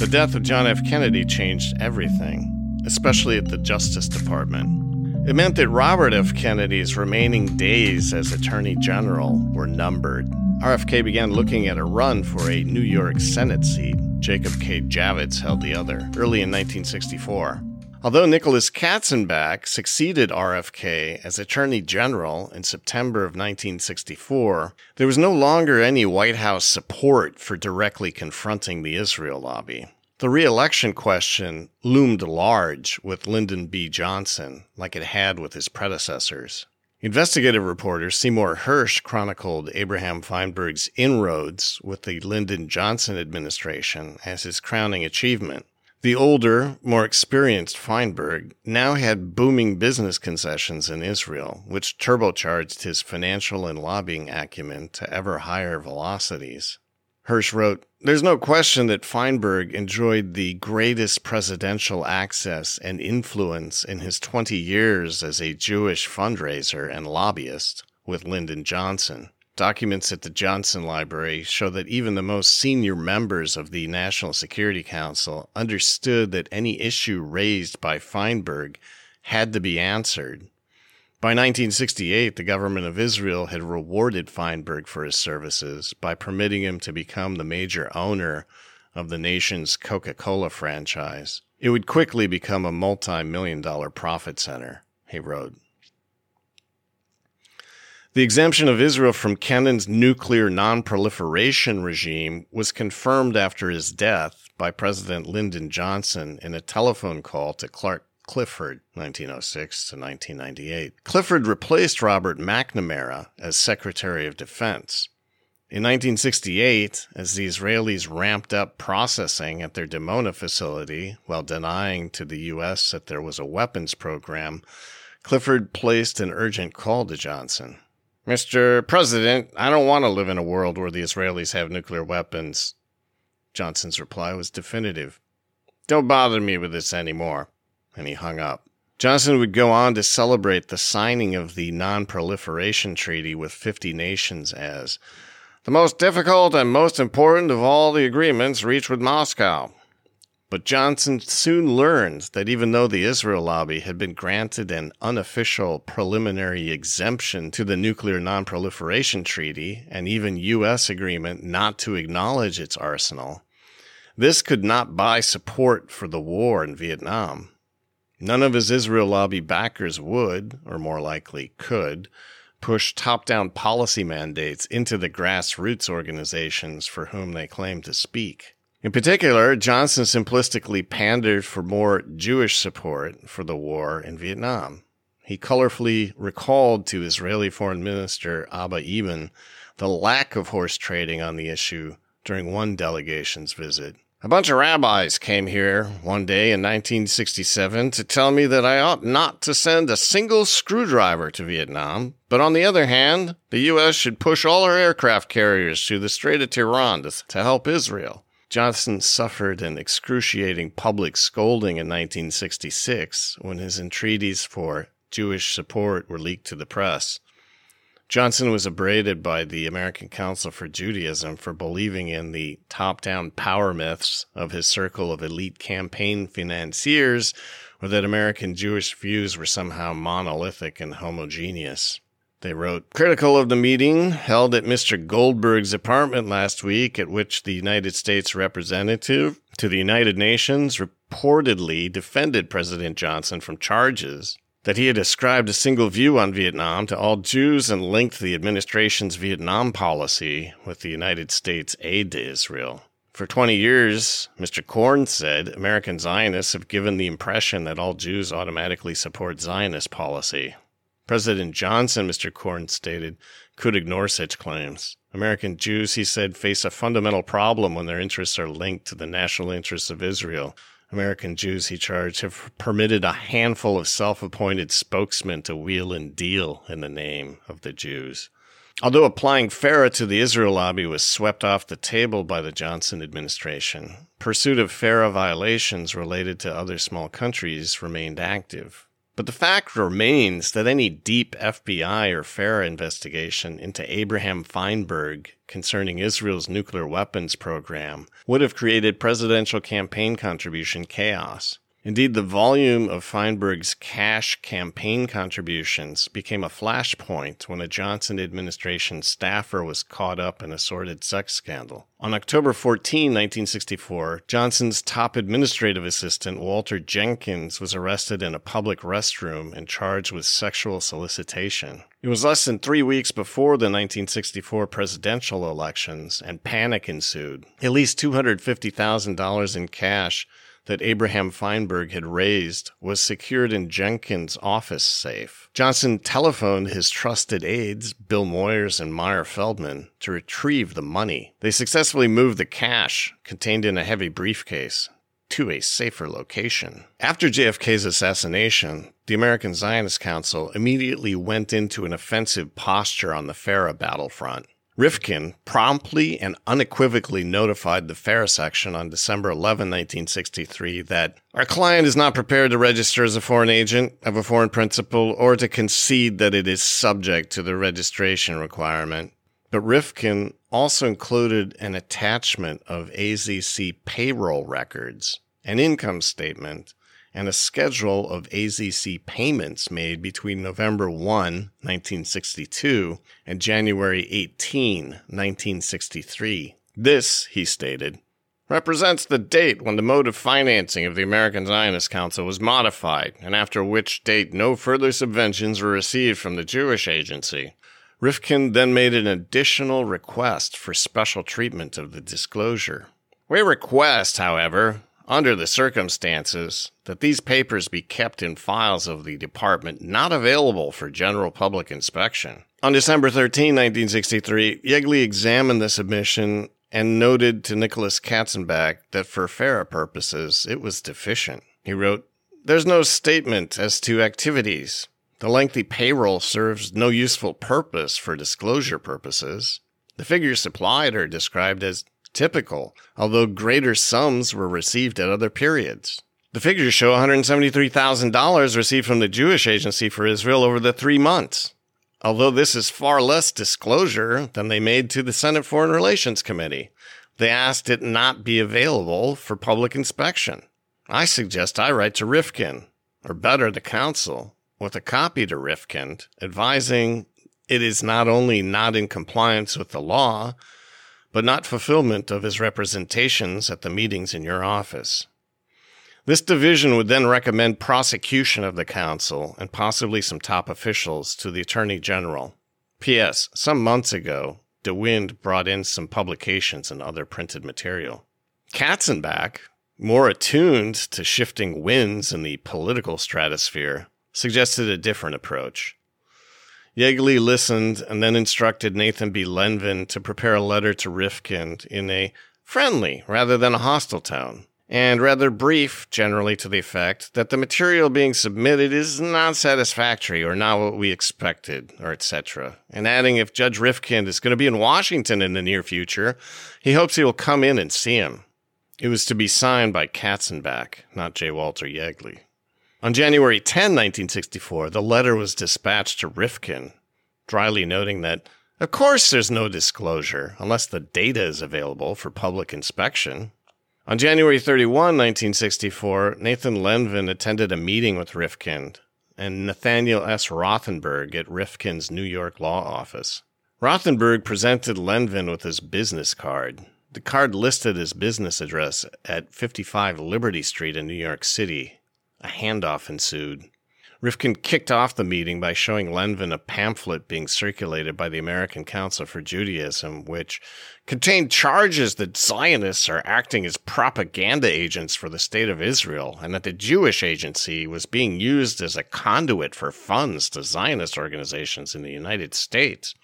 The death of John F. Kennedy changed everything, especially at the Justice Department. It meant that Robert F. Kennedy's remaining days as Attorney General were numbered. RFK began looking at a run for a New York Senate seat. Jacob K. Javits held the other early in 1964. Although Nicholas Katzenbach succeeded RFK as Attorney General in September of 1964, there was no longer any White House support for directly confronting the Israel lobby. The reelection question loomed large with Lyndon B. Johnson, like it had with his predecessors. Investigative reporter Seymour Hersh chronicled Abraham Feinberg's inroads with the Lyndon Johnson administration as his crowning achievement. The older, more experienced Feinberg now had booming business concessions in Israel, which turbocharged his financial and lobbying acumen to ever higher velocities. Hersh wrote, There's no question that Feinberg enjoyed the greatest presidential access and influence in his 20 years as a Jewish fundraiser and lobbyist with Lyndon Johnson. Documents at the Johnson Library show that even the most senior members of the National Security Council understood that any issue raised by Feinberg had to be answered. By 1968, the government of Israel had rewarded Feinberg for his services by permitting him to become the major owner of the nation's Coca Cola franchise. It would quickly become a multi million dollar profit center, he wrote. The exemption of Israel from Kennan's nuclear nonproliferation regime was confirmed after his death by President Lyndon Johnson in a telephone call to Clark Clifford, 1906 to 1998. Clifford replaced Robert McNamara as Secretary of Defense. In 1968, as the Israelis ramped up processing at their Dimona facility while denying to the U.S. that there was a weapons program, Clifford placed an urgent call to Johnson. Mr. President, I don't want to live in a world where the Israelis have nuclear weapons. Johnson's reply was definitive. Don't bother me with this anymore. And he hung up. Johnson would go on to celebrate the signing of the Non Proliferation Treaty with 50 nations as the most difficult and most important of all the agreements reached with Moscow. But Johnson soon learned that even though the Israel lobby had been granted an unofficial preliminary exemption to the Nuclear Nonproliferation Treaty and even U.S. agreement not to acknowledge its arsenal, this could not buy support for the war in Vietnam. None of his Israel lobby backers would, or more likely could, push top down policy mandates into the grassroots organizations for whom they claim to speak. In particular, Johnson simplistically pandered for more Jewish support for the war in Vietnam. He colorfully recalled to Israeli Foreign Minister Abba Eban the lack of horse trading on the issue during one delegation's visit. A bunch of rabbis came here one day in 1967 to tell me that I ought not to send a single screwdriver to Vietnam, but on the other hand, the U.S. should push all our aircraft carriers through the Strait of Tiran to, to help Israel. Johnson suffered an excruciating public scolding in 1966 when his entreaties for Jewish support were leaked to the press. Johnson was abraded by the American Council for Judaism for believing in the top down power myths of his circle of elite campaign financiers, or that American Jewish views were somehow monolithic and homogeneous. They wrote, critical of the meeting held at Mr. Goldberg's apartment last week, at which the United States representative to the United Nations reportedly defended President Johnson from charges that he had ascribed a single view on Vietnam to all Jews and linked the administration's Vietnam policy with the United States aid to Israel. For 20 years, Mr. Korn said American Zionists have given the impression that all Jews automatically support Zionist policy. President Johnson, Mr. Korn stated, could ignore such claims. American Jews, he said, face a fundamental problem when their interests are linked to the national interests of Israel. American Jews, he charged, have permitted a handful of self appointed spokesmen to wheel and deal in the name of the Jews. Although applying FARA to the Israel lobby was swept off the table by the Johnson administration, pursuit of FARA violations related to other small countries remained active. But the fact remains that any deep FBI or FARA investigation into Abraham Feinberg concerning Israel's nuclear weapons program would have created presidential campaign contribution chaos. Indeed, the volume of Feinberg's cash campaign contributions became a flashpoint when a Johnson administration staffer was caught up in a sordid sex scandal. On October 14, 1964, Johnson's top administrative assistant, Walter Jenkins, was arrested in a public restroom and charged with sexual solicitation. It was less than three weeks before the 1964 presidential elections, and panic ensued. At least $250,000 in cash that Abraham Feinberg had raised was secured in Jenkins' office safe. Johnson telephoned his trusted aides, Bill Moyers and Myer Feldman, to retrieve the money. They successfully moved the cash, contained in a heavy briefcase, to a safer location. After JFK's assassination, the American Zionist Council immediately went into an offensive posture on the FARA battlefront. Rifkind promptly and unequivocally notified the FARA section on December 11, 1963, that our client is not prepared to register as a foreign agent of a foreign principal or to concede that it is subject to the registration requirement. But Rifkind also included an attachment of AZC payroll records, an income statement, and a schedule of AZC payments made between November 1, 1962 and January 18, 1963. This, he stated, represents the date when the mode of financing of the American Zionist Council was modified, and after which date no further subventions were received from the Jewish Agency. Rifkind then made an additional request for special treatment of the disclosure. We request, however, under the circumstances, that these papers be kept in files of the department not available for general public inspection. On December 13, 1963, Yeagley examined the submission and noted to Nicholas Katzenbach that for FARA purposes it was deficient. He wrote, There's no statement as to activities. The lengthy payroll serves no useful purpose for disclosure purposes. The figures supplied are described as typical, although greater sums were received at other periods. The figures show $173,000 received from the Jewish Agency for Israel over the three months, although this is far less disclosure than they made to the Senate Foreign Relations Committee. They asked it not be available for public inspection. I suggest I write to Rifkind, or better, the council, with a copy to Rifkind advising it is not only not in compliance with the law, but not fulfillment of his representations at the meetings in your office. This division would then recommend prosecution of the council and possibly some top officials to the attorney general. P.S. Some months ago, DeWind brought in some publications and other printed material. Katzenbach, more attuned to shifting winds in the political stratosphere, suggested a different approach. Yeagley listened and then instructed Nathan B. Lenvin to prepare a letter to Rifkind in a friendly rather than a hostile tone, and rather brief, generally to the effect that the material being submitted is not satisfactory or not what we expected, or etc. And adding if Judge Rifkind is going to be in Washington in the near future, he hopes he will come in and see him. It was to be signed by Katzenbach, not J. Walter Yeagley. On January 10, 1964, the letter was dispatched to Rifkind, dryly noting that, of course, there's no disclosure unless the data is available for public inspection. On January 31, 1964, Nathan Lenvin attended a meeting with Rifkind and Nathaniel S. Rothenberg at Rifkind's New York law office. Rothenberg presented Lenvin with his business card. The card listed his business address at 55 Liberty Street in New York City a handoff ensued. Rifkind kicked off the meeting by showing Lenvin a pamphlet being circulated by the American Council for Judaism, which contained charges that Zionists are acting as propaganda agents for the State of Israel and that the Jewish Agency was being used as a conduit for funds to Zionist organizations in the United States.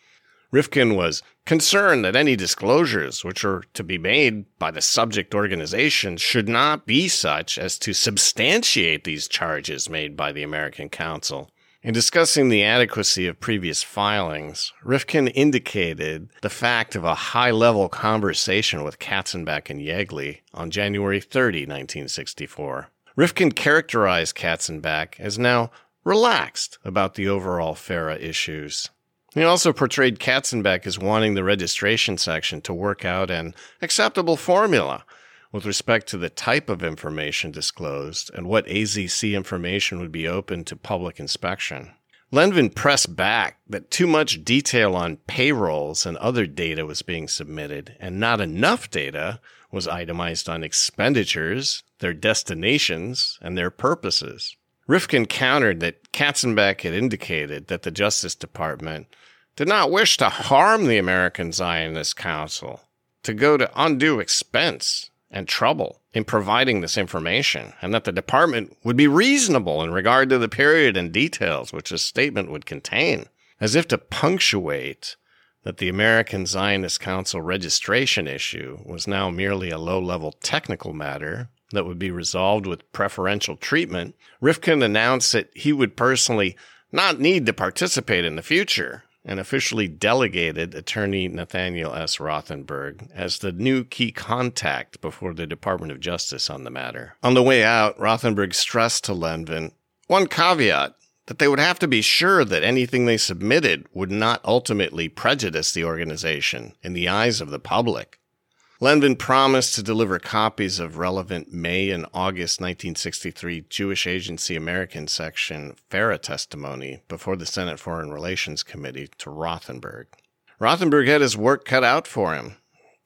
Rifkind was concerned that any disclosures which are to be made by the subject organizations should not be such as to substantiate these charges made by the American Council. In discussing the adequacy of previous filings, Rifkind indicated the fact of a high level conversation with Katzenbach and Yeagley on January 30, 1964. Rifkind characterized Katzenbach as now relaxed about the overall FARA issues. He also portrayed Katzenbach as wanting the registration section to work out an acceptable formula with respect to the type of information disclosed and what AZC information would be open to public inspection. Lenvin pressed back that too much detail on payrolls and other data was being submitted, and not enough data was itemized on expenditures, their destinations, and their purposes. Rifkind countered that Katzenbach had indicated that the Justice Department did not wish to harm the American Zionist Council, to go to undue expense and trouble in providing this information, and that the department would be reasonable in regard to the period and details which the statement would contain, as if to punctuate that the American Zionist Council registration issue was now merely a low level technical matter that would be resolved with preferential treatment, Rifkind announced that he would personally not need to participate in the future and officially delegated attorney Nathaniel S. Rothenberg as the new key contact before the Department of Justice on the matter. On the way out, Rothenberg stressed to Lenvin one caveat that they would have to be sure that anything they submitted would not ultimately prejudice the organization in the eyes of the public. Lenvin promised to deliver copies of relevant May and August 1963 Jewish Agency American section FARA testimony before the Senate Foreign Relations Committee to Rothenberg. Rothenberg had his work cut out for him.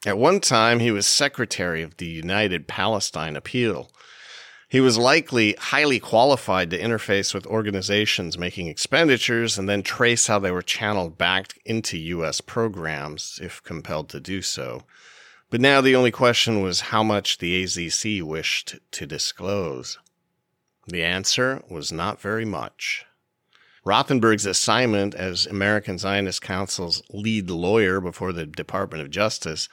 At one time, he was secretary of the United Palestine Appeal. He was likely highly qualified to interface with organizations making expenditures and then trace how they were channeled back into U.S. programs if compelled to do so. But now the only question was how much the AZC wished to disclose. The answer was not very much. Rothenberg's assignment as American Zionist Council's lead lawyer before the Department of Justice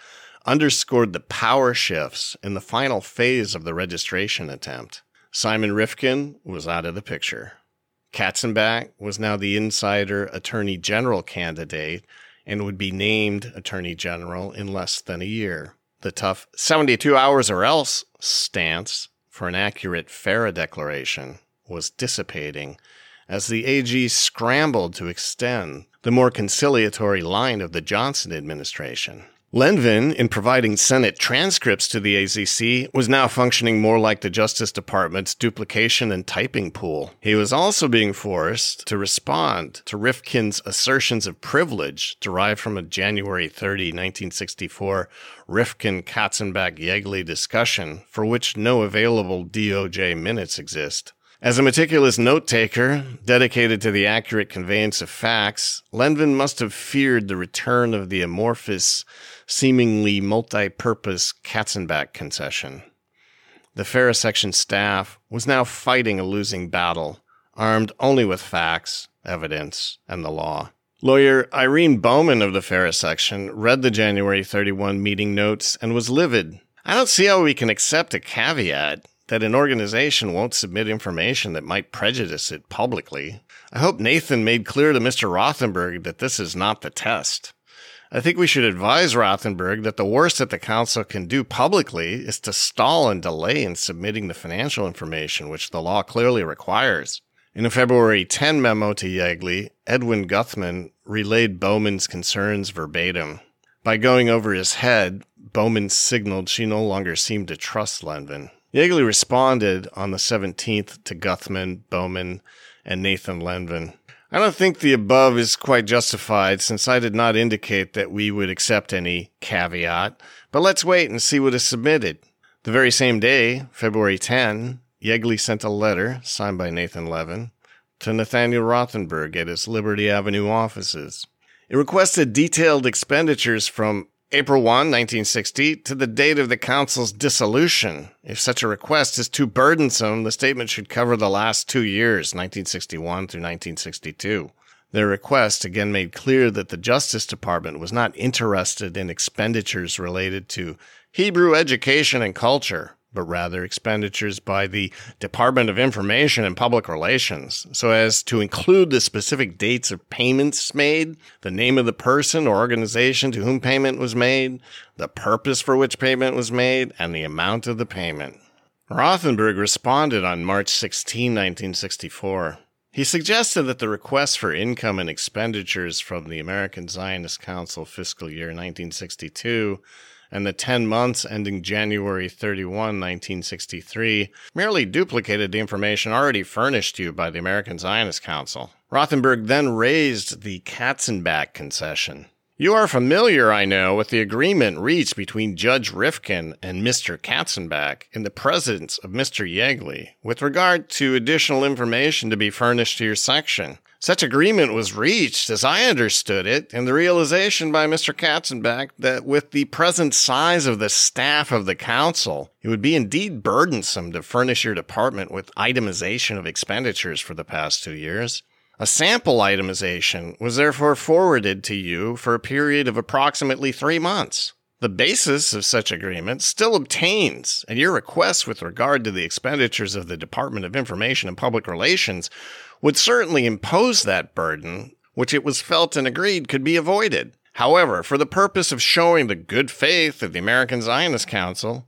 underscored the power shifts in the final phase of the registration attempt. Simon Rifkind was out of the picture. Katzenbach was now the insider attorney general candidate and would be named Attorney General in less than a year. The tough 72 hours or else stance for an accurate FARA declaration was dissipating as the AG scrambled to extend the more conciliatory line of the Johnson administration. Lenvin, in providing Senate transcripts to the AZC, was now functioning more like the Justice Department's duplication and typing pool. He was also being forced to respond to Rifkind's assertions of privilege derived from a January 30, 1964 Rifkind Katzenbach Yeagley discussion for which no available DOJ minutes exist. As a meticulous note taker, dedicated to the accurate conveyance of facts, Lenvin must have feared the return of the amorphous, seemingly multi purpose Katzenbach concession. The FARA section staff was now fighting a losing battle, armed only with facts, evidence, and the law. Lawyer Irene Bowman of the FARA section read the January 31 meeting notes and was livid. I don't see how we can accept a caveat that an organization won't submit information that might prejudice it publicly. I hope Nathan made clear to Mr. Rothenberg that this is not the test. I think we should advise Rothenberg that the worst that the council can do publicly is to stall and delay in submitting the financial information which the law clearly requires. In a February 10 memo to Yeagley, Edwin Guthman relayed Bowman's concerns verbatim. By going over his head, Bowman signaled she no longer seemed to trust Lenvin. Yeagley responded on the 17th to Guthman, Bowman, and Nathan Lenvin. I don't think the above is quite justified since I did not indicate that we would accept any caveat, but let's wait and see what is submitted. The very same day, February 10, Yeagley sent a letter, signed by Nathan Lenvin, to Nathaniel Rothenberg at his Liberty Avenue offices. It requested detailed expenditures from April 1, 1960, to the date of the Council's dissolution. If such a request is too burdensome, the statement should cover the last two years, 1961 through 1962. Their request again made clear that the Justice Department was not interested in expenditures related to Hebrew education and culture but rather expenditures by the Department of Information and Public Relations, so as to include the specific dates of payments made, the name of the person or organization to whom payment was made, the purpose for which payment was made, and the amount of the payment. Rothenberg responded on March 16, 1964. He suggested that the request for income and expenditures from the American Zionist Council fiscal year 1962 and the 10 months ending January 31, 1963, merely duplicated the information already furnished you by the American Zionist Council. Rothenberg then raised the Katzenbach concession. You are familiar, I know, with the agreement reached between Judge Rifkind and Mr. Katzenbach in the presence of Mr. Yeagley with regard to additional information to be furnished to your section. Such agreement was reached, as I understood it, in the realization by Mr. Katzenbach that with the present size of the staff of the council, it would be indeed burdensome to furnish your department with itemization of expenditures for the past two years. A sample itemization was therefore forwarded to you for a period of approximately three months. The basis of such agreement still obtains, and your request with regard to the expenditures of the Department of Information and Public Relations would certainly impose that burden, which it was felt and agreed could be avoided. However, for the purpose of showing the good faith of the American Zionist Council,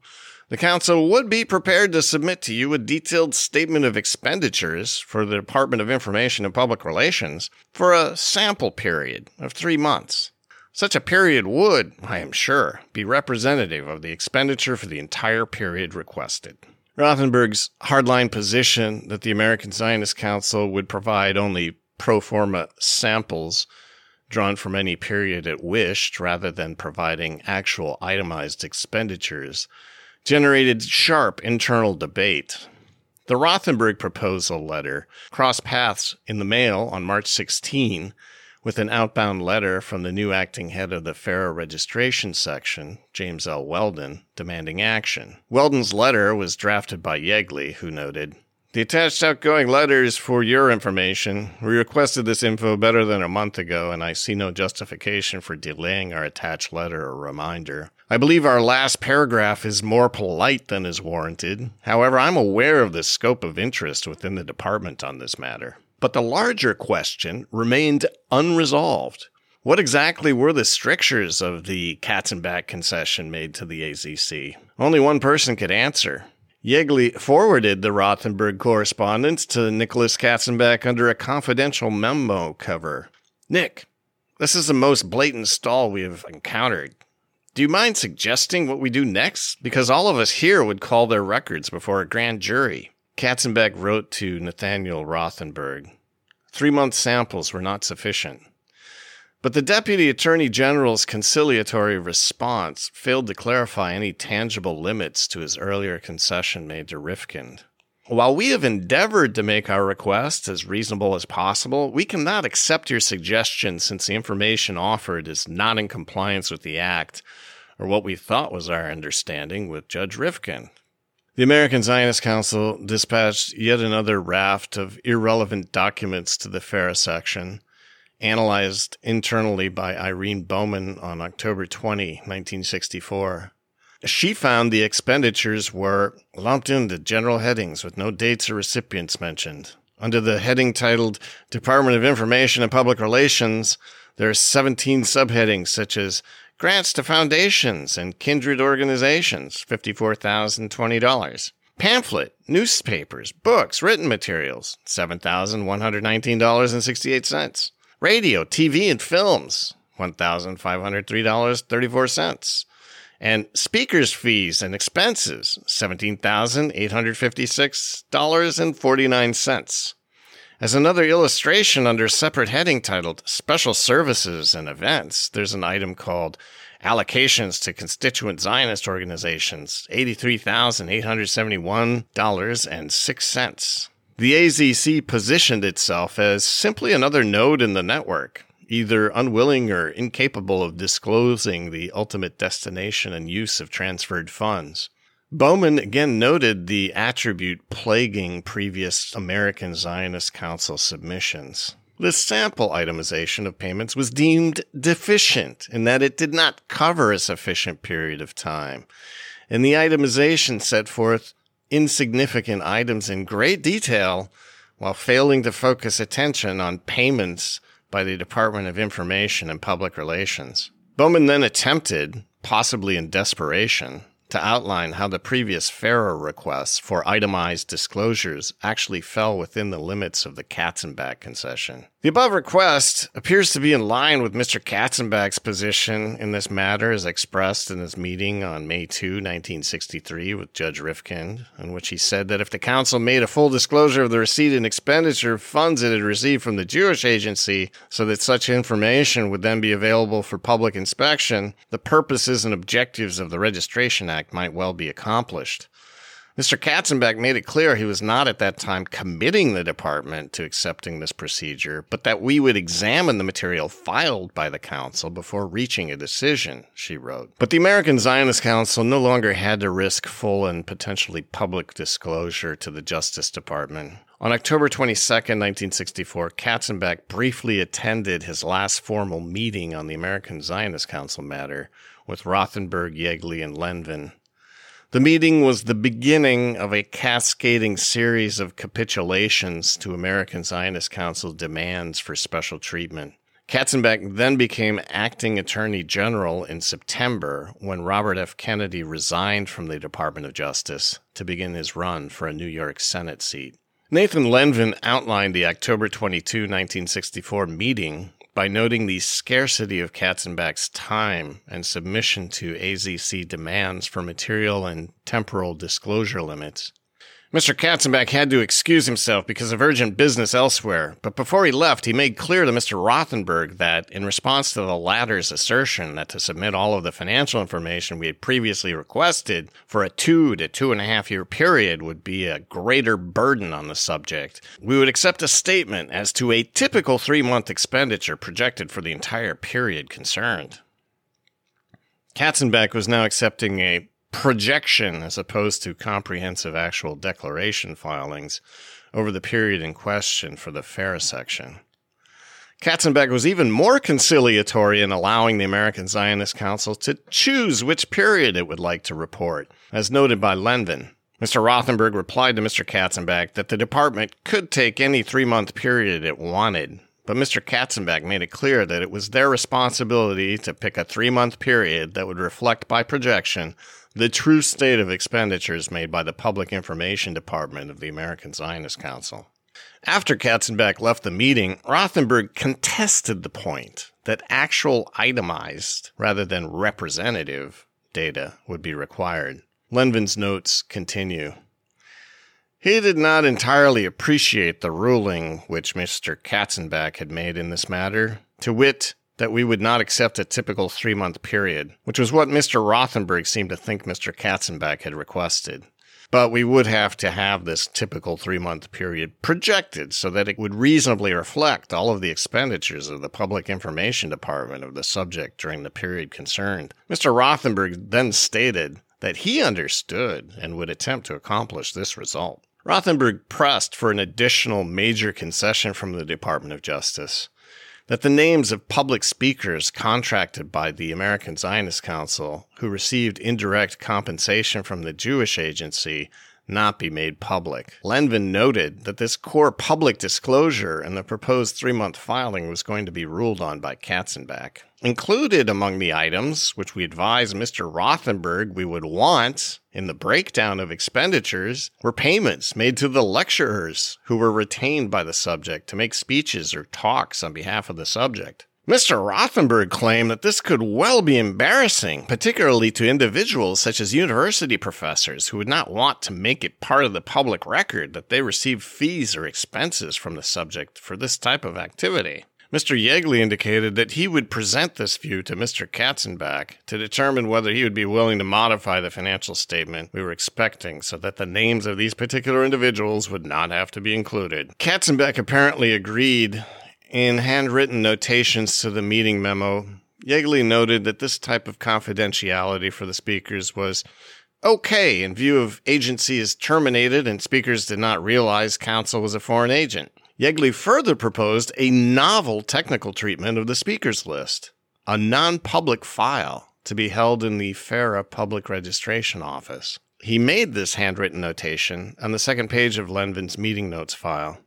the Council would be prepared to submit to you a detailed statement of expenditures for the Department of Information and Public Relations for a sample period of three months. Such a period would, I am sure, be representative of the expenditure for the entire period requested. Rothenberg's hardline position that the American Zionist Council would provide only pro forma samples drawn from any period it wished rather than providing actual itemized expenditures generated sharp internal debate. The Rothenberg proposal letter crossed paths in the mail on March 16 with an outbound letter from the new acting head of the FARA registration section, James L. Weldon, demanding action. Weldon's letter was drafted by Yeagley, who noted, the attached outgoing letter is for your information. We requested this info better than a month ago, and I see no justification for delaying our attached letter or reminder. I believe our last paragraph is more polite than is warranted. However, I'm aware of the scope of interest within the department on this matter. But the larger question remained unresolved. What exactly were the strictures of the Katzenbach concession made to the AZC? Only one person could answer. Yeagley forwarded the Rothenberg correspondence to Nicholas Katzenbach under a confidential memo cover. Nick, this is the most blatant stall we have encountered. Do you mind suggesting what we do next? Because all of us here would call their records before a grand jury. Katzenbach wrote to Nathaniel Rothenberg. Three month samples were not sufficient. But the Deputy Attorney General's conciliatory response failed to clarify any tangible limits to his earlier concession made to Rifkind. While we have endeavored to make our request as reasonable as possible, we cannot accept your suggestion since the information offered is not in compliance with the Act or what we thought was our understanding with Judge Rifkind. The American Zionist Council dispatched yet another raft of irrelevant documents to the FARA section, analyzed internally by Irene Bowman on October 20, 1964. She found the expenditures were lumped into general headings with no dates or recipients mentioned. Under the heading titled Department of Information and Public Relations, there are 17 subheadings such as Grants to foundations and kindred organizations, $54,020. Pamphlet, newspapers, books, written materials, $7,119.68. Radio, TV, and films, $1,503.34. And speakers' fees and expenses, $17,856.49. As another illustration under a separate heading titled Special Services and Events, there's an item called Allocations to Constituent Zionist Organizations, $83,871.06. The AZC positioned itself as simply another node in the network, either unwilling or incapable of disclosing the ultimate destination and use of transferred funds. Bowman again noted the attribute plaguing previous American Zionist Council submissions. The sample itemization of payments was deemed deficient in that it did not cover a sufficient period of time. And the itemization set forth insignificant items in great detail while failing to focus attention on payments by the Department of Information and Public Relations. Bowman then attempted, possibly in desperation, to outline how the previous FARA requests for itemized disclosures actually fell within the limits of the Katzenbach concession. The above request appears to be in line with Mr. Katzenbach's position in this matter as expressed in his meeting on May 2, 1963 with Judge Rifkind, in which he said that if the council made a full disclosure of the receipt and expenditure of funds it had received from the Jewish agency so that such information would then be available for public inspection, the purposes and objectives of the Registration Act Act might well be accomplished. Mr. Katzenbach made it clear he was not at that time committing the department to accepting this procedure, but that we would examine the material filed by the council before reaching a decision, she wrote. But the American Zionist Council no longer had to risk full and potentially public disclosure to the Justice Department. On October 22, 1964, Katzenbach briefly attended his last formal meeting on the American Zionist Council matter with Rothenberg, Yeagley, and Lenvin. The meeting was the beginning of a cascading series of capitulations to American Zionist Council demands for special treatment. Katzenbach then became acting attorney general in September when Robert F. Kennedy resigned from the Department of Justice to begin his run for a New York Senate seat. Nathan Lenvin outlined the October 22, 1964 meeting by noting the scarcity of Katzenbach's time and submission to AZC demands for material and temporal disclosure limits. Mr. Katzenbach had to excuse himself because of urgent business elsewhere, but before he left, he made clear to Mr. Rothenberg that, in response to the latter's assertion that to submit all of the financial information we had previously requested for a two to two and a half year period would be a greater burden on the subject, we would accept a statement as to a typical three month expenditure projected for the entire period concerned. Katzenbach was now accepting a projection as opposed to comprehensive actual declaration filings over the period in question for the FARA section. Katzenbach was even more conciliatory in allowing the American Zionist Council to choose which period it would like to report, as noted by Lenvin. Mr. Rothenberg replied to Mr. Katzenbach that the department could take any three month period it wanted, but Mr. Katzenbach made it clear that it was their responsibility to pick a three month period that would reflect by projection the true state of expenditures made by the Public Information Department of the American Zionist Council. After Katzenbach left the meeting, Rothenberg contested the point that actual itemized rather than representative data would be required. Lenvin's notes continue. He did not entirely appreciate the ruling which Mr. Katzenbach had made in this matter, to wit, that we would not accept a typical three month period, which was what Mr. Rothenberg seemed to think Mr. Katzenbach had requested. But we would have to have this typical three month period projected so that it would reasonably reflect all of the expenditures of the Public Information Department of the subject during the period concerned. Mr. Rothenberg then stated that he understood and would attempt to accomplish this result. Rothenberg pressed for an additional major concession from the Department of Justice that the names of public speakers contracted by the American Zionist Council who received indirect compensation from the Jewish agency not be made public. Lenvin noted that this core public disclosure and the proposed three month filing was going to be ruled on by Katzenbach. Included among the items, which we advised Mr. Rothenberg we would want in the breakdown of expenditures, were payments made to the lecturers who were retained by the subject to make speeches or talks on behalf of the subject. Mr. Rothenberg claimed that this could well be embarrassing, particularly to individuals such as university professors who would not want to make it part of the public record that they receive fees or expenses from the subject for this type of activity. Mr. Yeagley indicated that he would present this view to Mr. Katzenbach to determine whether he would be willing to modify the financial statement we were expecting so that the names of these particular individuals would not have to be included. Katzenbach apparently agreed. In handwritten notations to the meeting memo, Yeagley noted that this type of confidentiality for the speakers was okay in view of agency is terminated and speakers did not realize counsel was a foreign agent. Yeagley further proposed a novel technical treatment of the speakers list, a non public file to be held in the FARA Public Registration Office. He made this handwritten notation on the second page of Lenvin's meeting notes file.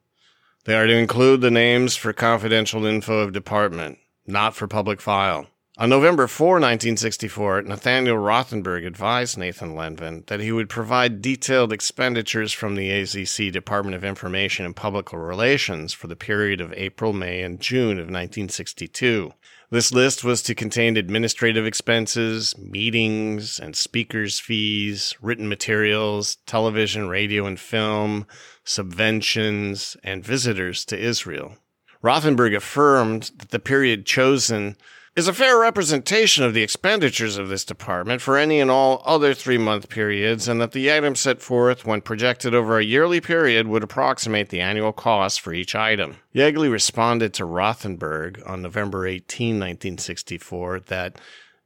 They are to include the names for confidential info of department, not for public file. On November 4, 1964, Nathaniel Rothenberg advised Nathan Lenvin that he would provide detailed expenditures from the AZC Department of Information and Public Relations for the period of April, May, and June of 1962. This list was to contain administrative expenses, meetings and speakers' fees, written materials, television, radio, and film, subventions, and visitors to Israel. Rothenberg affirmed that the period chosen is a fair representation of the expenditures of this department for any and all other three month periods, and that the item set forth when projected over a yearly period would approximate the annual cost for each item. Yeagley responded to Rothenberg on November 18, 1964, that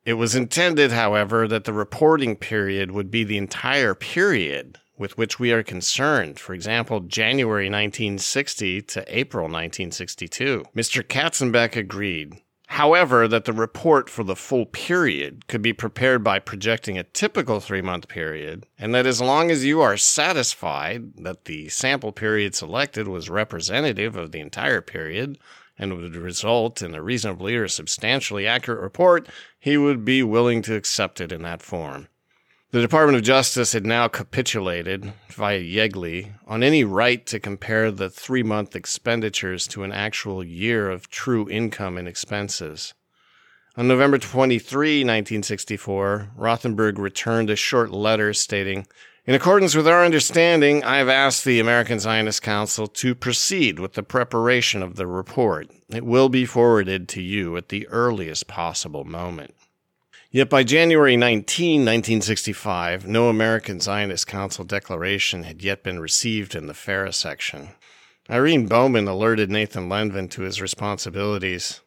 it was intended, however, that the reporting period would be the entire period with which we are concerned. For example, January 1960 to April 1962. Mr. Katzenbach agreed. However, that the report for the full period could be prepared by projecting a typical three month period, and that as long as you are satisfied that the sample period selected was representative of the entire period and would result in a reasonably or substantially accurate report, he would be willing to accept it in that form. The Department of Justice had now capitulated, via Yeagley, on any right to compare the three month expenditures to an actual year of true income and expenses. On November 23, 1964, Rothenberg returned a short letter stating, In accordance with our understanding, I have asked the American Zionist Council to proceed with the preparation of the report. It will be forwarded to you at the earliest possible moment. Yet by January 19, 1965, no American Zionist Council declaration had yet been received in the FARA section. Irene Bowman alerted Nathan Lenvin to his responsibilities.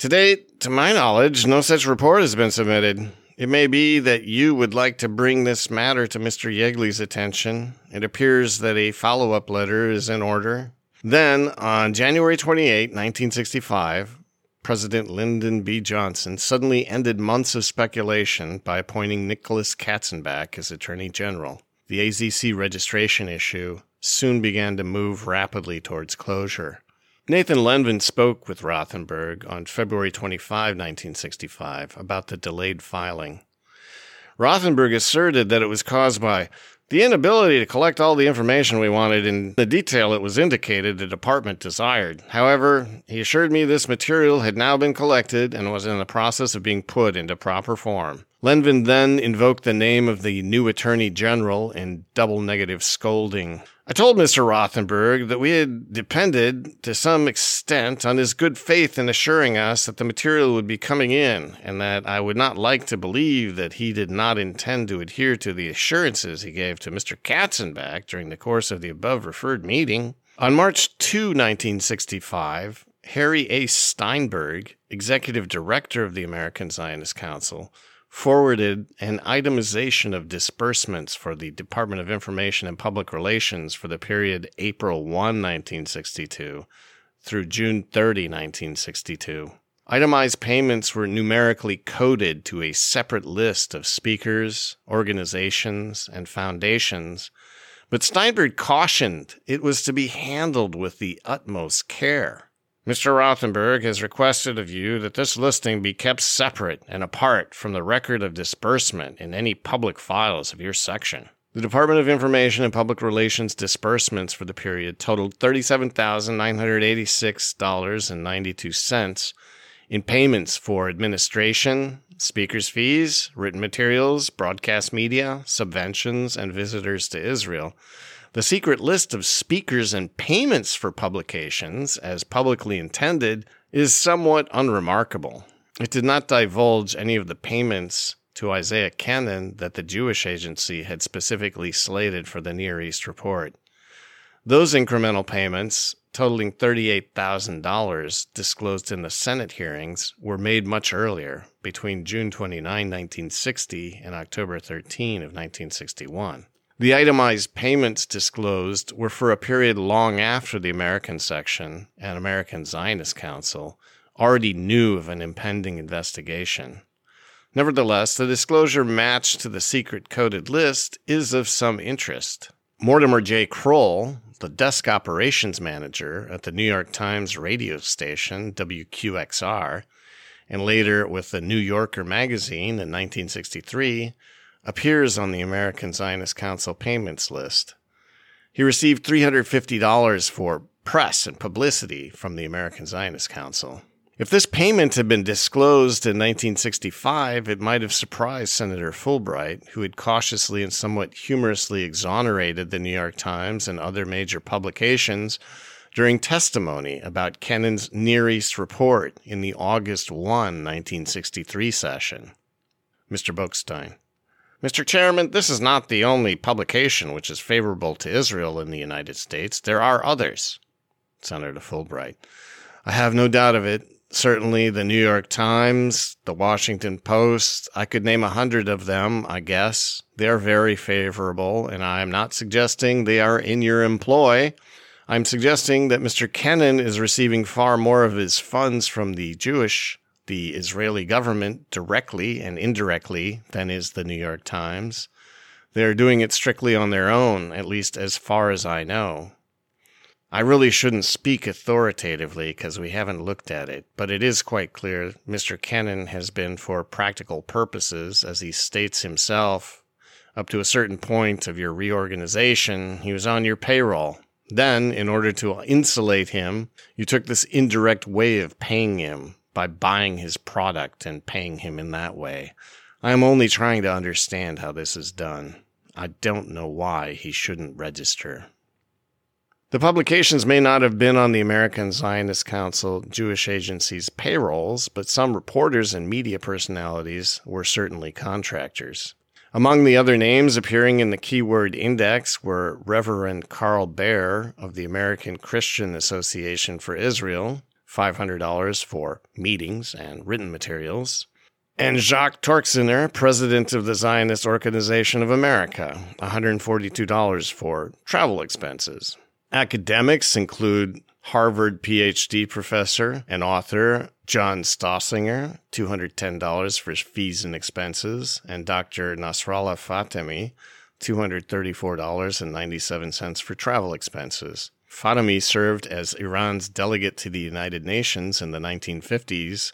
To date, to my knowledge, no such report has been submitted. It may be that you would like to bring this matter to Mr. Yeagley's attention. It appears that a follow up letter is in order. Then, on January 28, 1965, President Lyndon B. Johnson suddenly ended months of speculation by appointing Nicholas Katzenbach as Attorney General. The AZC registration issue soon began to move rapidly towards closure. Nathan Lenvin spoke with Rothenberg on February 25, 1965, about the delayed filing. Rothenberg asserted that it was caused by the inability to collect all the information we wanted in the detail it was indicated the department desired. However, he assured me this material had now been collected and was in the process of being put into proper form. Lenvin then invoked the name of the new Attorney General in double negative scolding. I told Mr. Rothenberg that we had depended to some extent on his good faith in assuring us that the material would be coming in, and that I would not like to believe that he did not intend to adhere to the assurances he gave to Mr. Katzenbach during the course of the above referred meeting. On March 2, 1965, Harry A. Steinberg, executive director of the American Zionist Council, forwarded an itemization of disbursements for the Department of Information and Public Relations for the period April 1, 1962 through June 30, 1962. Itemized payments were numerically coded to a separate list of speakers, organizations, and foundations, but Steinberg cautioned it was to be handled with the utmost care. Mr. Rothenberg has requested of you that this listing be kept separate and apart from the record of disbursement in any public files of your section. The Department of Information and Public Relations disbursements for the period totaled $37,986.92 in payments for administration, speakers' fees, written materials, broadcast media, subventions, and visitors to Israel the secret list of speakers and payments for publications, as publicly intended, is somewhat unremarkable. It did not divulge any of the payments to Isaiah Kenen that the Jewish Agency had specifically slated for the Near East report. Those incremental payments, totaling $38,000 disclosed in the Senate hearings, were made much earlier, between June 29, 1960 and October 13 of 1961. The itemized payments disclosed were for a period long after the American section and American Zionist Council already knew of an impending investigation. Nevertheless, the disclosure matched to the secret coded list is of some interest. Mortimer J. Kroll, the desk operations manager at the New York Times radio station, WQXR, and later with the New Yorker magazine in 1963, appears on the American Zionist Council payments list. He received $350 for press and publicity from the American Zionist Council. If this payment had been disclosed in 1965, it might have surprised Senator Fulbright, who had cautiously and somewhat humorously exonerated the New York Times and other major publications during testimony about Kenen's Near East report in the August 1, 1963 session. Mr. Boekstein. Mr. Chairman, this is not the only publication which is favorable to Israel in the United States. There are others. Senator Fulbright. I have no doubt of it. Certainly the New York Times, the Washington Post, I could name a hundred of them, I guess. They're very favorable, and I am not suggesting they are in your employ. I'm suggesting that Mr. Kenen is receiving far more of his funds from the Jewish, the Israeli government directly and indirectly than is the New York Times. They are doing it strictly on their own, at least as far as I know. I really shouldn't speak authoritatively because we haven't looked at it, but it is quite clear Mr. Kenen has been, for practical purposes, as he states himself, up to a certain point of your reorganization, he was on your payroll. Then, in order to insulate him, you took this indirect way of paying him by buying his product and paying him in that way. I am only trying to understand how this is done. I don't know why he shouldn't register. The publications may not have been on the American Zionist Council Jewish Agency's payrolls, but some reporters and media personalities were certainly contractors. Among the other names appearing in the keyword index were Reverend Karl Baehr of the American Christian Association for Israel, $500 for meetings and written materials, and Jacques Torczyner, president of the Zionist Organization of America, $142 for travel expenses. Academics include Harvard PhD professor and author John Stoessinger, $210 for fees and expenses, and Dr. Nasrollah Fatemi, $234.97 for travel expenses. Fatemi served as Iran's delegate to the United Nations in the 1950s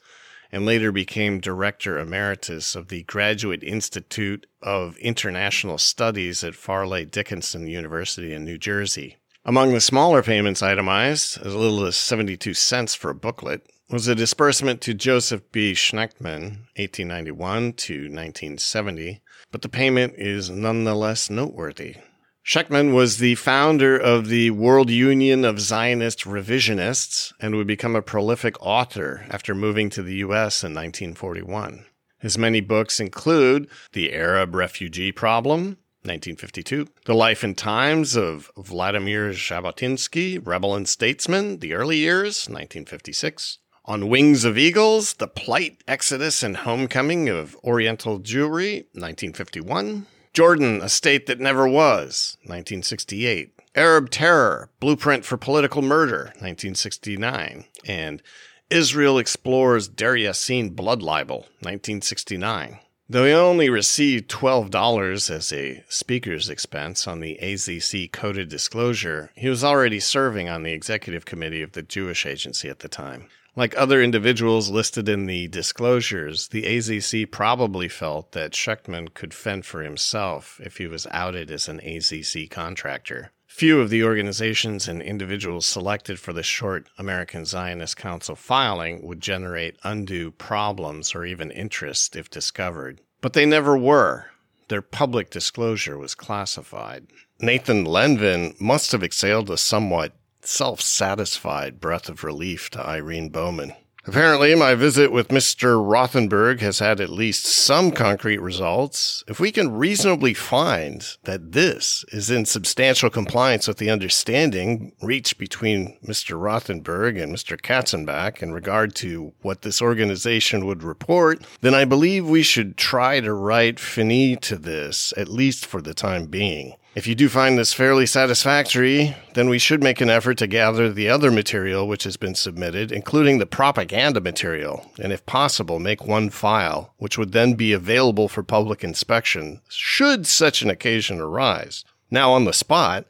and later became director emeritus of the Graduate Institute of International Studies at Fairleigh Dickinson University in New Jersey. Among the smaller payments itemized, as little as 72 cents for a booklet, was a disbursement to Joseph B. Schechtman, 1891 to 1970, but the payment is nonetheless noteworthy. Schechtman was the founder of the World Union of Zionist Revisionists and would become a prolific author after moving to the U.S. in 1941. His many books include The Arab Refugee Problem, 1952. The Life and Times of Vladimir Jabotinsky, Rebel and Statesman, The Early Years, 1956. On Wings of Eagles, The Plight, Exodus, and Homecoming of Oriental Jewry, 1951. Jordan, A State That Never Was, 1968. Arab Terror, Blueprint for Political Murder, 1969. And Israel Explores Deir Yassin Blood Libel, 1969. Though he only received $12 as a speaker's expense on the AZC coded disclosure, he was already serving on the executive committee of the Jewish Agency at the time. Like other individuals listed in the disclosures, the AZC probably felt that Schechtman could fend for himself if he was outed as an AZC contractor. Few of the organizations and individuals selected for the short American Zionist Council filing would generate undue problems or even interest if discovered. But they never were. Their public disclosure was classified. Nathan Lenvin must have exhaled a somewhat self satisfied breath of relief to Irene Bowman. Apparently, my visit with Mr. Rothenberg has had at least some concrete results. If we can reasonably find that this is in substantial compliance with the understanding reached between Mr. Rothenberg and Mr. Katzenbach in regard to what this organization would report, then I believe we should try to write fini to this, at least for the time being. If you do find this fairly satisfactory, then we should make an effort to gather the other material which has been submitted, including the propaganda material, and if possible, make one file, which would then be available for public inspection, should such an occasion arise. Now, on the spot,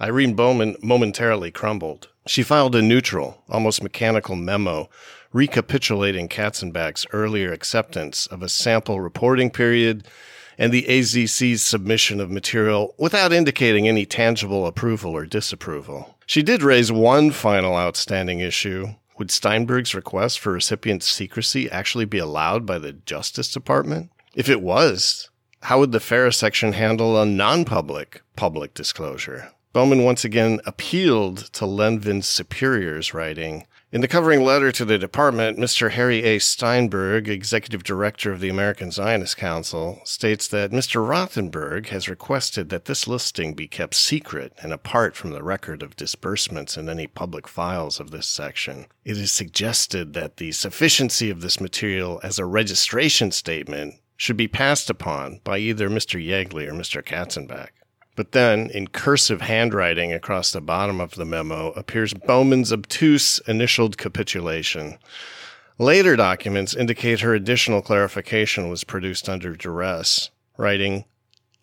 Irene Bowman momentarily crumbled. She filed a neutral, almost mechanical memo recapitulating Katzenbach's earlier acceptance of a sample reporting period and the AZC's submission of material without indicating any tangible approval or disapproval. She did raise one final outstanding issue. Would Steinberg's request for recipient secrecy actually be allowed by the Justice Department? If it was, how would the FARA section handle a non public public disclosure? Bowman once again appealed to Lenvin's superiors, writing, in the covering letter to the department, Mr. Harry A. Steinberg, executive director of the American Zionist Council, states that Mr. Rothenberg has requested that this listing be kept secret and apart from the record of disbursements in any public files of this section. It is suggested that the sufficiency of this material as a registration statement should be passed upon by either Mr. Yeagley or Mr. Katzenbach. But then, in cursive handwriting across the bottom of the memo, appears Bowman's obtuse initialed capitulation. Later documents indicate her additional clarification was produced under duress, writing,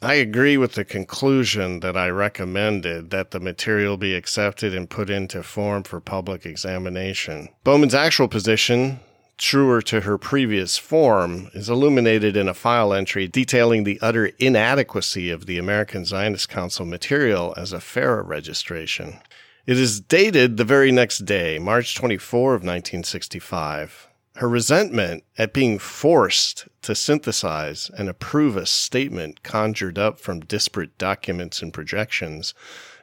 I agree with the conclusion that I recommended that the material be accepted and put into form for public examination. Bowman's actual position truer to her previous form, is illuminated in a file entry detailing the utter inadequacy of the American Zionist Council material as a FARA registration. It is dated the very next day, March 24 of 1965. Her resentment at being forced to synthesize and approve a statement conjured up from disparate documents and projections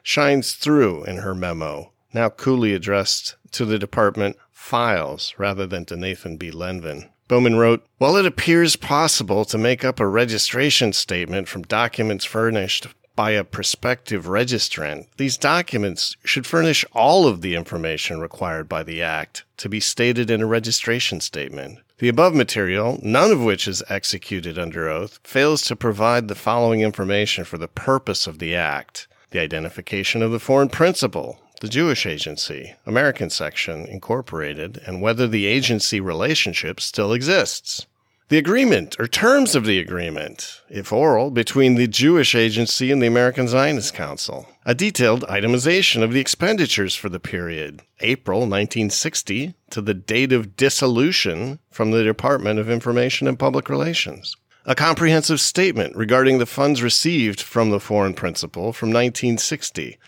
shines through in her memo, now coolly addressed to the department files rather than to Nathan B. Lenvin. Bowman wrote, While it appears possible to make up a registration statement from documents furnished by a prospective registrant, these documents should furnish all of the information required by the Act to be stated in a registration statement. The above material, none of which is executed under oath, fails to provide the following information for the purpose of the Act the identification of the foreign principal, the Jewish Agency, American Section, Incorporated, and whether the agency relationship still exists. The agreement or terms of the agreement, if oral, between the Jewish Agency and the American Zionist Council. A detailed itemization of the expenditures for the period, April 1960 to the date of dissolution from the Department of Information and Public Relations. A comprehensive statement regarding the funds received from the foreign principal from 1960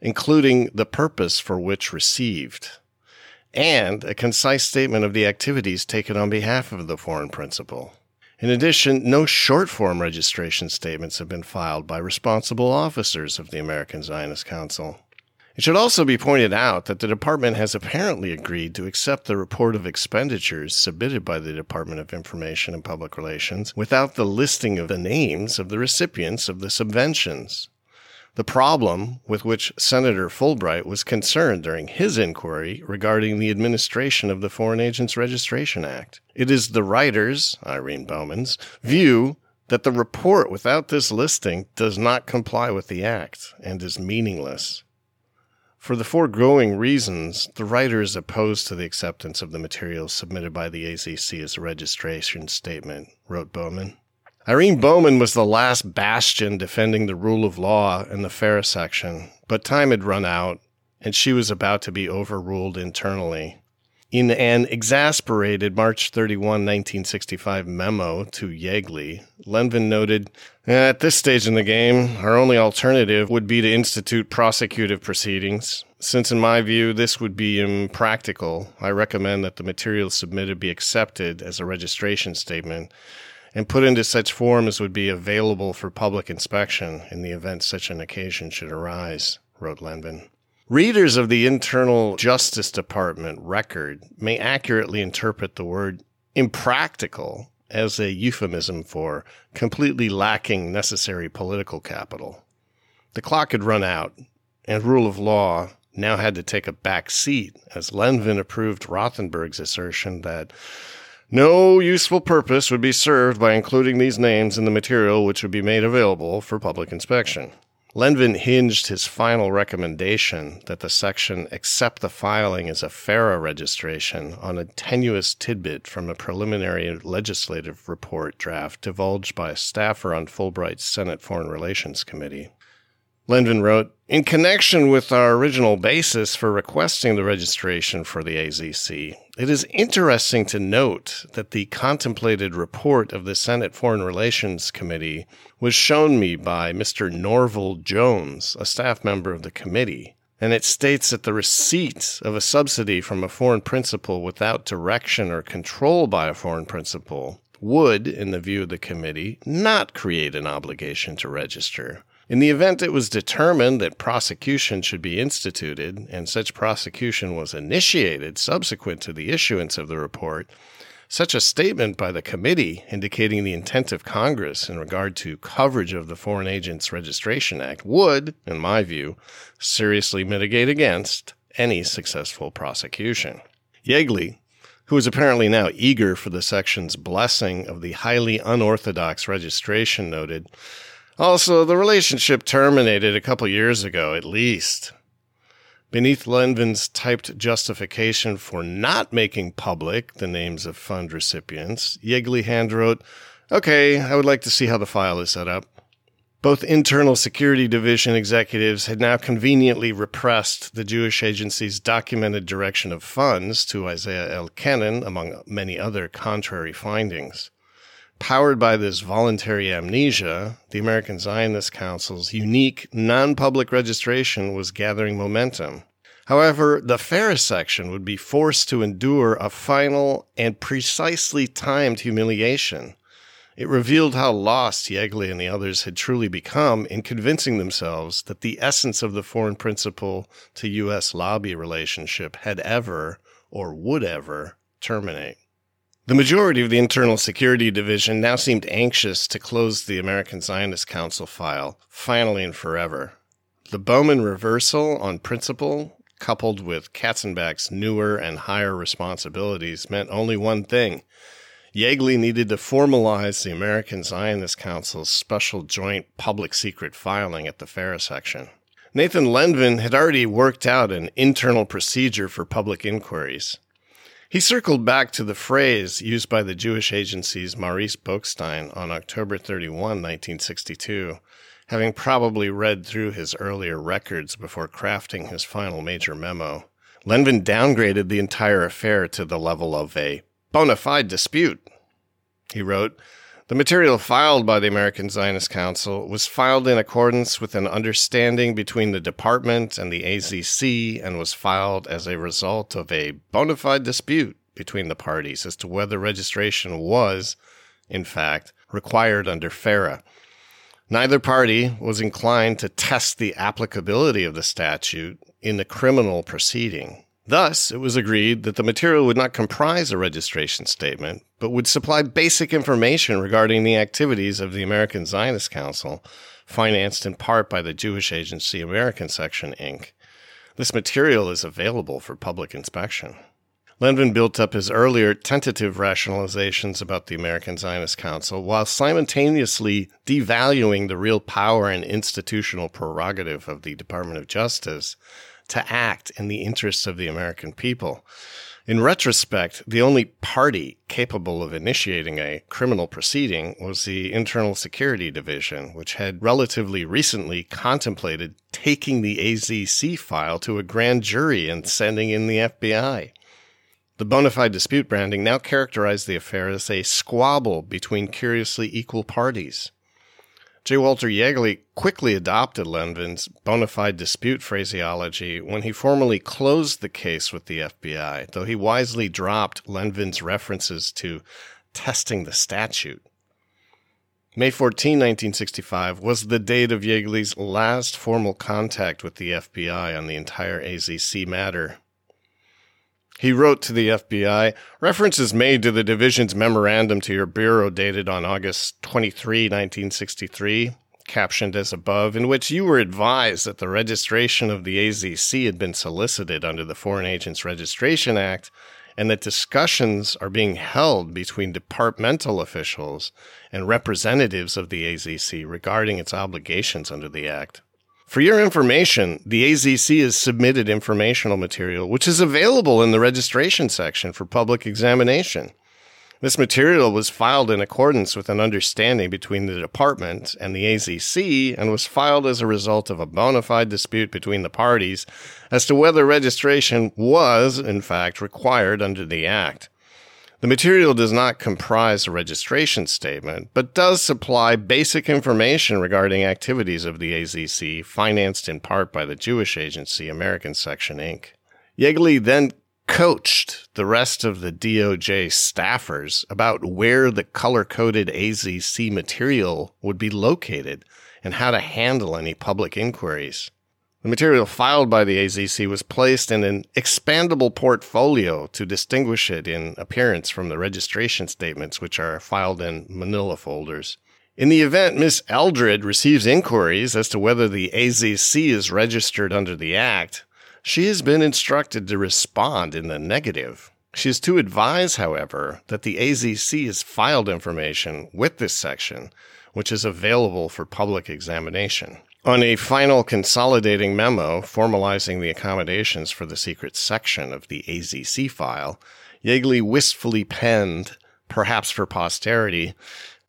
including the purpose for which received, and a concise statement of the activities taken on behalf of the foreign principal. In addition, no short form registration statements have been filed by responsible officers of the American Zionist Council. It should also be pointed out that the department has apparently agreed to accept the report of expenditures submitted by the Department of Information and Public Relations without the listing of the names of the recipients of the subventions the problem with which Senator Fulbright was concerned during his inquiry regarding the administration of the Foreign Agents Registration Act. It is the writer's, Irene Bowman's, view that the report without this listing does not comply with the Act and is meaningless. For the foregoing reasons, the writer is opposed to the acceptance of the materials submitted by the ACC as a registration statement, wrote Bowman. Irene Bowman was the last bastion defending the rule of law in the FARA section, but time had run out, and she was about to be overruled internally. In an exasperated March 31, 1965 memo to Yeagley, Lenvin noted, At this stage in the game, our only alternative would be to institute prosecutive proceedings. Since, in my view, this would be impractical, I recommend that the material submitted be accepted as a registration statement and put into such form as would be available for public inspection in the event such an occasion should arise, wrote Lenvin. Readers of the Internal Justice Department record may accurately interpret the word impractical as a euphemism for completely lacking necessary political capital. The clock had run out, and rule of law now had to take a back seat as Lenvin approved Rothenberg's assertion that no useful purpose would be served by including these names in the material which would be made available for public inspection. Lenvin hinged his final recommendation that the section accept the filing as a FARA registration on a tenuous tidbit from a preliminary legislative report draft divulged by a staffer on Fulbright's Senate Foreign Relations Committee. Lenvin wrote, in connection with our original basis for requesting the registration for the AZC, it is interesting to note that the contemplated report of the Senate Foreign Relations Committee was shown me by Mr. Norvill Jones, a staff member of the committee, and it states that the receipt of a subsidy from a foreign principal without direction or control by a foreign principal would, in the view of the committee, not create an obligation to register. In the event it was determined that prosecution should be instituted, and such prosecution was initiated subsequent to the issuance of the report, such a statement by the committee indicating the intent of Congress in regard to coverage of the Foreign Agents Registration Act would, in my view, seriously mitigate against any successful prosecution. Yeagley, who was apparently now eager for the section's blessing of the highly unorthodox registration, noted also, the relationship terminated a couple years ago, at least. Beneath Lenvin's typed justification for not making public the names of fund recipients, Yeagley handwrote, Okay, I would like to see how the file is set up. Both Internal Security Division executives had now conveniently repressed the Jewish agency's documented direction of funds to Isaiah L. Kenen, among many other contrary findings. Powered by this voluntary amnesia, the American Zionist Council's unique non public registration was gathering momentum. However, the FARA section would be forced to endure a final and precisely timed humiliation. It revealed how lost Yeagley and the others had truly become in convincing themselves that the essence of the foreign principal to U.S. lobby relationship had ever, or would ever, terminate. The majority of the Internal Security Division now seemed anxious to close the American Zionist Council file, finally and forever. The Bowman reversal on principle, coupled with Katzenbach's newer and higher responsibilities, meant only one thing. Yeagley needed to formalize the American Zionist Council's special joint public secret filing at the FARA section. Nathan Lenvin had already worked out an internal procedure for public inquiries. He circled back to the phrase used by the Jewish agency's Maurice Boukstein on October 31, 1962, having probably read through his earlier records before crafting his final major memo. Lenvin downgraded the entire affair to the level of a bona fide dispute. He wrote, the material filed by the American Zionist Council was filed in accordance with an understanding between the department and the AZC and was filed as a result of a bona fide dispute between the parties as to whether registration was, in fact, required under FARA. Neither party was inclined to test the applicability of the statute in the criminal proceeding. Thus, it was agreed that the material would not comprise a registration statement, but would supply basic information regarding the activities of the American Zionist Council, financed in part by the Jewish Agency American Section, Inc. This material is available for public inspection. Lenvin built up his earlier tentative rationalizations about the American Zionist Council while simultaneously devaluing the real power and institutional prerogative of the Department of Justice to act in the interests of the American people. In retrospect, the only party capable of initiating a criminal proceeding was the Internal Security Division, which had relatively recently contemplated taking the AZC file to a grand jury and sending in the FBI. The bona fide dispute branding now characterized the affair as a squabble between curiously equal parties. J. Walter Yeagley quickly adopted Lenvin's bona fide dispute phraseology when he formally closed the case with the FBI, though he wisely dropped Lenvin's references to testing the statute. May 14, 1965 was the date of Yeagley's last formal contact with the FBI on the entire AZC matter. He wrote to the FBI, references made to the division's memorandum to your bureau dated on August 23, 1963, captioned as above, in which you were advised that the registration of the AZC had been solicited under the Foreign Agents Registration Act and that discussions are being held between departmental officials and representatives of the AZC regarding its obligations under the Act. For your information, the AZC has submitted informational material which is available in the registration section for public examination. This material was filed in accordance with an understanding between the department and the AZC and was filed as a result of a bona fide dispute between the parties as to whether registration was, in fact, required under the Act. The material does not comprise a registration statement, but does supply basic information regarding activities of the AZC, financed in part by the Jewish agency American Section Inc. Yeagley then coached the rest of the DOJ staffers about where the color coded AZC material would be located and how to handle any public inquiries. The material filed by the AZC was placed in an expandable portfolio to distinguish it in appearance from the registration statements, which are filed in manila folders. In the event Miss Eldred receives inquiries as to whether the AZC is registered under the Act, she has been instructed to respond in the negative. She is to advise, however, that the AZC has filed information with this section, which is available for public examination. On a final consolidating memo formalizing the accommodations for the secret section of the AZC file, Yeagley wistfully penned, perhaps for posterity,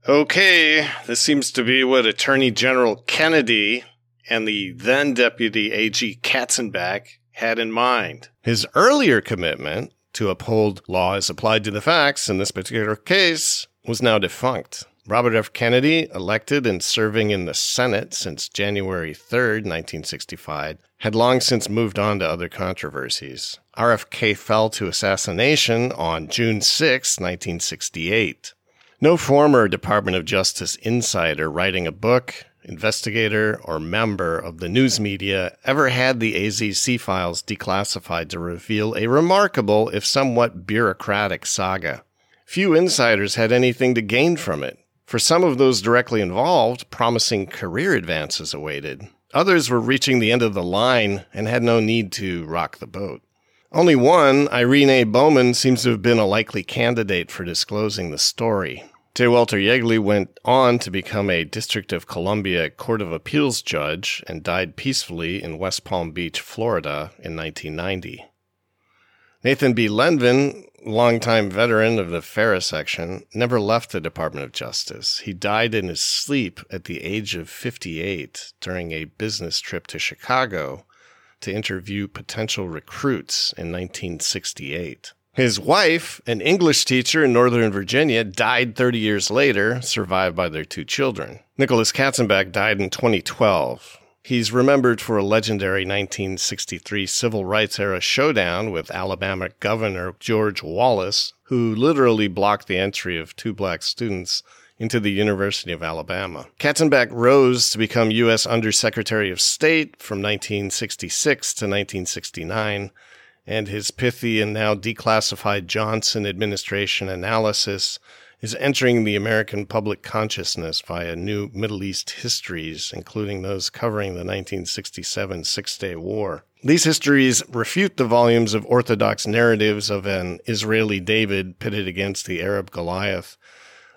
Okay, this seems to be what Attorney General Kennedy and the then Deputy AG Katzenbach had in mind. His earlier commitment to uphold law as applied to the facts in this particular case was now defunct. Robert F. Kennedy, elected and serving in the Senate since January 3, 1965, had long since moved on to other controversies. RFK fell to assassination on June 6, 1968. No former Department of Justice insider writing a book investigator, or member of the news media ever had the AZC files declassified to reveal a remarkable, if somewhat bureaucratic saga. Few insiders had anything to gain from it. For some of those directly involved, promising career advances awaited. Others were reaching the end of the line and had no need to rock the boat. Only one, Irene A. Bowman, seems to have been a likely candidate for disclosing the story. J. Walter Yeagley went on to become a District of Columbia Court of Appeals judge and died peacefully in West Palm Beach, Florida in 1990. Nathan B. Lenvin, longtime veteran of the FARA section, never left the Department of Justice. He died in his sleep at the age of 58 during a business trip to Chicago to interview potential recruits in 1968. His wife, an English teacher in Northern Virginia, died 30 years later, survived by their two children. Nicholas Katzenbach died in 2012. He's remembered for a legendary 1963 civil rights era showdown with Alabama Governor George Wallace, who literally blocked the entry of two black students into the University of Alabama. Katzenbach rose to become U.S. Undersecretary of State from 1966 to 1969 and his pithy and now declassified Johnson administration analysis is entering the American public consciousness via new Middle East histories, including those covering the 1967 Six Day War. These histories refute the volumes of orthodox narratives of an Israeli David pitted against the Arab Goliath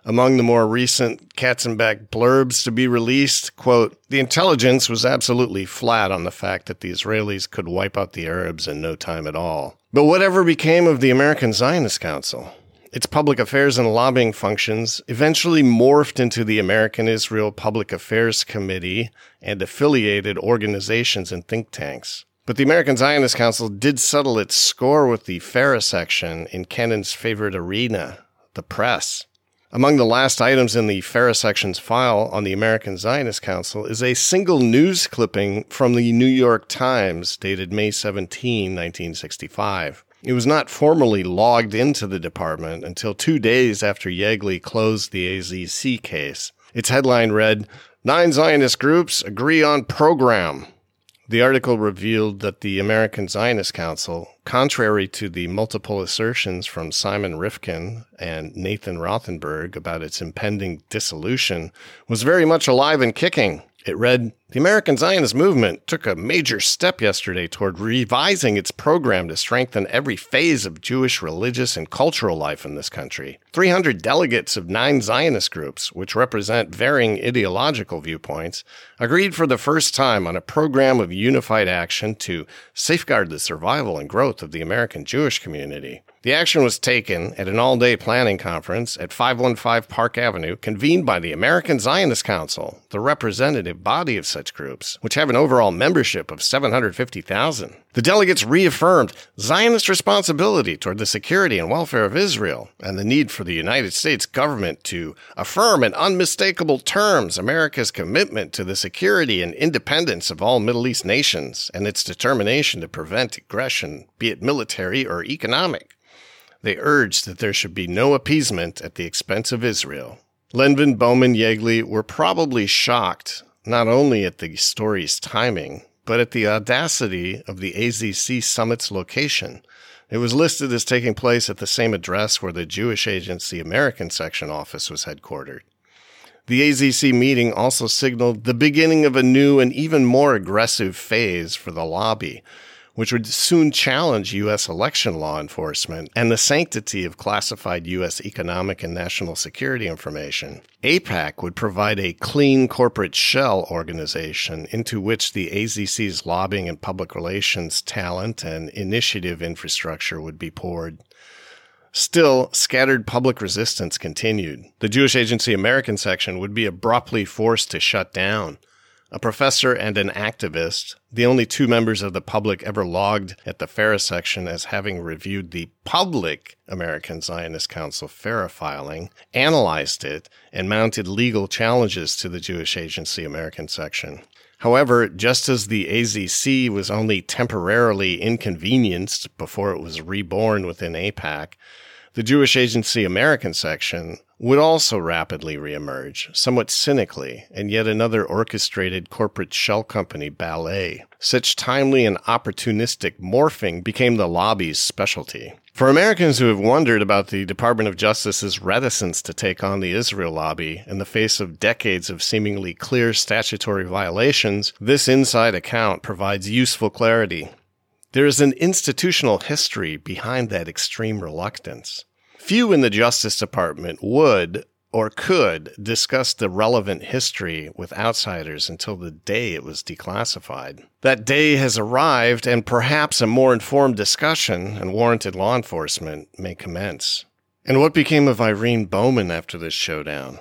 among the more recent Katzenbach blurbs to be released, quote, the intelligence was absolutely flat on the fact that the Israelis could wipe out the Arabs in no time at all. But whatever became of the American Zionist Council? Its public affairs and lobbying functions eventually morphed into the American Israel Public Affairs Committee and affiliated organizations and think tanks. But the American Zionist Council did settle its score with the FARA section in Kenen's favorite arena, the press. Among the last items in the FARA section's file on the American Zionist Council is a single news clipping from the New York Times dated May 17, 1965. It was not formally logged into the department until two days after Yeagley closed the AZC case. Its headline read, Nine Zionist groups agree on program. The article revealed that the American Zionist Council, contrary to the multiple assertions from Simon Rifkind and Nathan Rothenberg about its impending dissolution, was very much alive and kicking. It read The American Zionist movement took a major step yesterday toward revising its program to strengthen every phase of Jewish religious and cultural life in this country. 300 delegates of nine Zionist groups, which represent varying ideological viewpoints, agreed for the first time on a program of unified action to safeguard the survival and growth of the American Jewish community. The action was taken at an all day planning conference at 515 Park Avenue, convened by the American Zionist Council, the representative body of such groups, which have an overall membership of 750,000. The delegates reaffirmed Zionist responsibility toward the security and welfare of Israel and the need for the United States government to affirm in unmistakable terms America's commitment to the security and independence of all Middle East nations and its determination to prevent aggression, be it military or economic. They urged that there should be no appeasement at the expense of Israel. Lenvin, Bowman, Yeagley were probably shocked not only at the story's timing, but at the audacity of the AZC summit's location. It was listed as taking place at the same address where the Jewish Agency American section office was headquartered. The AZC meeting also signaled the beginning of a new and even more aggressive phase for the lobby, which would soon challenge U.S. election law enforcement and the sanctity of classified U.S. economic and national security information. AIPAC would provide a clean corporate shell organization into which the AZC's lobbying and public relations talent and initiative infrastructure would be poured. Still, scattered public resistance continued. The Jewish Agency American section would be abruptly forced to shut down a professor and an activist, the only two members of the public ever logged at the FARA section as having reviewed the public American Zionist Council FARA filing, analyzed it, and mounted legal challenges to the Jewish Agency American section. However, just as the AZC was only temporarily inconvenienced before it was reborn within AIPAC, the Jewish Agency American section would also rapidly reemerge, somewhat cynically, and yet another orchestrated corporate shell company ballet. Such timely and opportunistic morphing became the lobby's specialty. For Americans who have wondered about the Department of Justice's reticence to take on the Israel lobby in the face of decades of seemingly clear statutory violations, this inside account provides useful clarity. There is an institutional history behind that extreme reluctance. Few in the Justice Department would or could discuss the relevant history with outsiders until the day it was declassified. That day has arrived, and perhaps a more informed discussion and warranted law enforcement may commence. And what became of Irene Bowman after this showdown?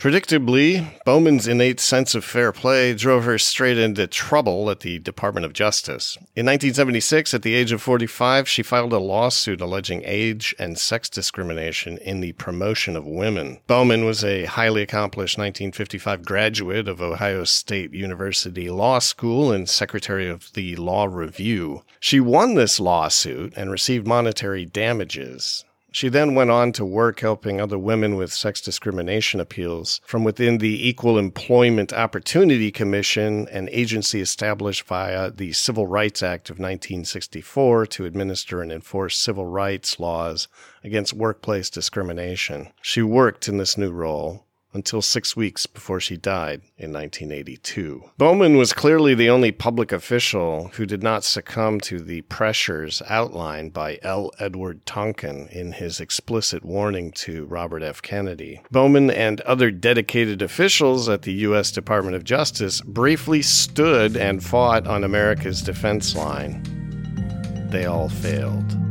Predictably, Bowman's innate sense of fair play drove her straight into trouble at the Department of Justice. In 1976, at the age of 45, she filed a lawsuit alleging age and sex discrimination in the promotion of women. Bowman was a highly accomplished 1955 graduate of Ohio State University Law School and secretary of the Law Review. She won this lawsuit and received monetary damages. She then went on to work helping other women with sex discrimination appeals from within the Equal Employment Opportunity Commission, an agency established via the Civil Rights Act of 1964 to administer and enforce civil rights laws against workplace discrimination. She worked in this new role until six weeks before she died in 1982. Bowman was clearly the only public official who did not succumb to the pressures outlined by L. Edward Tonkin in his explicit warning to Robert F. Kennedy. Bowman and other dedicated officials at the U.S. Department of Justice briefly stood and fought on America's defense line. They all failed.